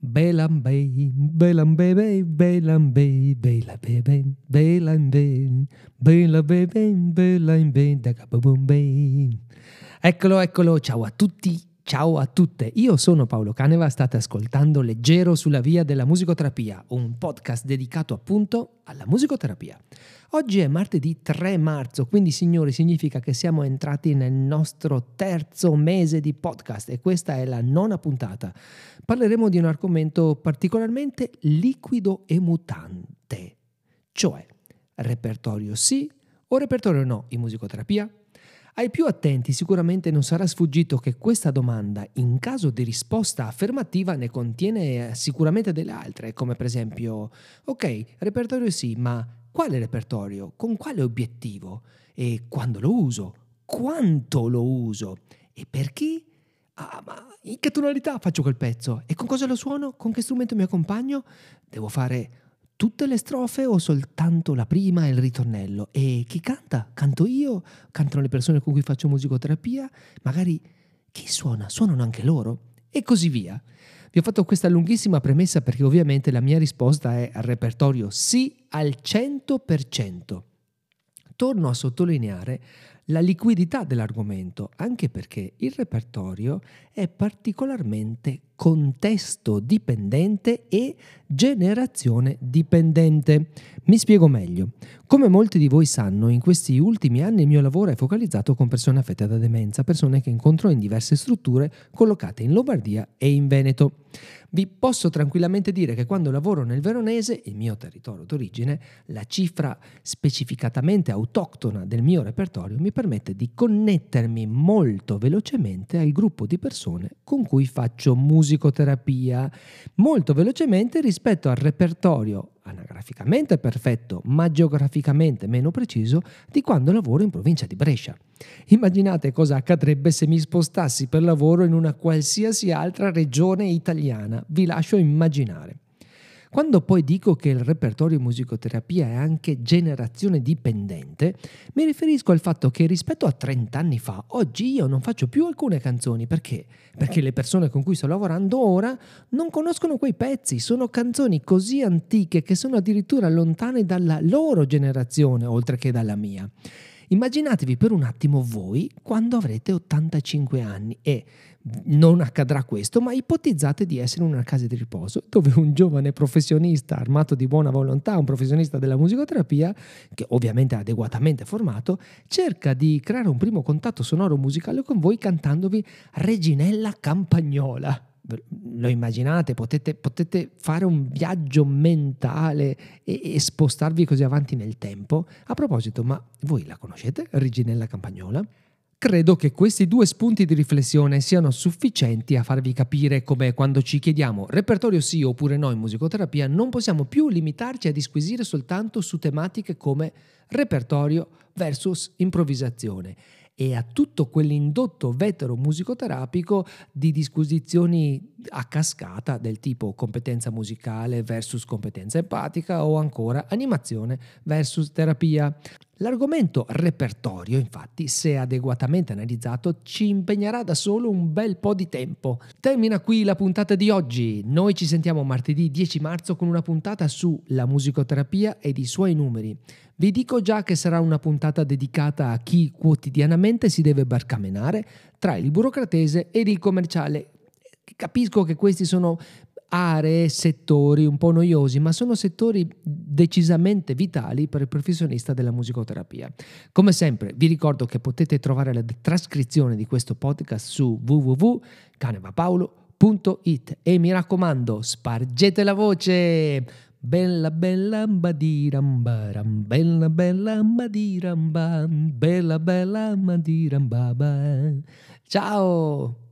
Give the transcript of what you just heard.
Belam bay, belam bebe, belam bay, bela bebe, belam bay, bela bebe, belam bay, da kababum bay. Eccolo, eccolo, ciao a tutti, ciao a tutte. Io sono Paolo Caneva, state ascoltando Leggero sulla via della musicoterapia, un podcast dedicato appunto alla musicoterapia. Oggi è martedì 3 marzo, quindi signori significa che siamo entrati nel nostro terzo mese di podcast e questa è la nona puntata. Parleremo di un argomento particolarmente liquido e mutante, cioè repertorio sì o repertorio no in musicoterapia? Ai più attenti sicuramente non sarà sfuggito che questa domanda, in caso di risposta affermativa, ne contiene sicuramente delle altre, come per esempio, ok, repertorio sì, ma quale repertorio? Con quale obiettivo? E quando lo uso? Quanto lo uso? E per chi? Ah, ma in che tonalità faccio quel pezzo? E con cosa lo suono? Con che strumento mi accompagno? Devo fare tutte le strofe o soltanto la prima e il ritornello? E chi canta? Canto io? Cantano le persone con cui faccio musicoterapia? Magari chi suona? Suonano anche loro? E così via. Vi ho fatto questa lunghissima premessa perché ovviamente la mia risposta è al repertorio sì al 100%. Torno a sottolineare la liquidità dell'argomento, anche perché il repertorio è particolarmente contesto dipendente e generazione dipendente. Mi spiego meglio. Come molti di voi sanno, in questi ultimi anni il mio lavoro è focalizzato con persone affette da demenza, persone che incontro in diverse strutture collocate in Lombardia e in Veneto. Vi posso tranquillamente dire che quando lavoro nel Veronese, il mio territorio d'origine, la cifra specificatamente autoctona del mio repertorio mi permette di connettermi molto velocemente al gruppo di persone con cui faccio musicoterapia, molto velocemente rispetto al repertorio anagraficamente perfetto, ma geograficamente meno preciso di quando lavoro in provincia di Brescia. Immaginate cosa accadrebbe se mi spostassi per lavoro in una qualsiasi altra regione italiana, vi lascio immaginare. Quando poi dico che il repertorio musicoterapia è anche generazione dipendente, mi riferisco al fatto che rispetto a 30 anni fa, oggi io non faccio più alcune canzoni perché? Perché le persone con cui sto lavorando ora non conoscono quei pezzi, sono canzoni così antiche che sono addirittura lontane dalla loro generazione oltre che dalla mia. Immaginatevi per un attimo voi quando avrete 85 anni e non accadrà questo, ma ipotizzate di essere in una casa di riposo dove un giovane professionista armato di buona volontà, un professionista della musicoterapia, che ovviamente è adeguatamente formato, cerca di creare un primo contatto sonoro musicale con voi cantandovi Reginella Campagnola lo immaginate, potete, potete, fare un viaggio mentale e, e, spostarvi così avanti nel tempo. A proposito, ma voi la conoscete, Reginella Campagnola? Credo che questi due spunti di riflessione siano sufficienti a farvi capire come quando ci chiediamo repertorio sì oppure no in musicoterapia non possiamo più limitarci a disquisire soltanto su tematiche come repertorio versus improvvisazione e a tutto quell'indotto vetero musicoterapico di disquisizioni a cascata del tipo competenza musicale versus competenza empatica o ancora animazione versus terapia. L'argomento repertorio, infatti, se adeguatamente analizzato, ci impegnerà da solo un bel po' di tempo. Termina qui la puntata di oggi. Noi ci sentiamo martedì 10 marzo con una puntata sulla musicoterapia ed i suoi numeri. Vi dico già che sarà una puntata dedicata a chi quotidianamente si deve barcamenare tra il burocratese ed il commerciale. Capisco che questi sono aree, settori un po' noiosi, ma sono settori decisamente vitali per il professionista della musicoterapia. Come sempre, vi ricordo che potete trovare la trascrizione di questo podcast su www.canevapaolo.it e mi raccomando, spargete la voce! Bella bella badirambaram, bella bella badirambam, bella bella badirambaba. Ciao!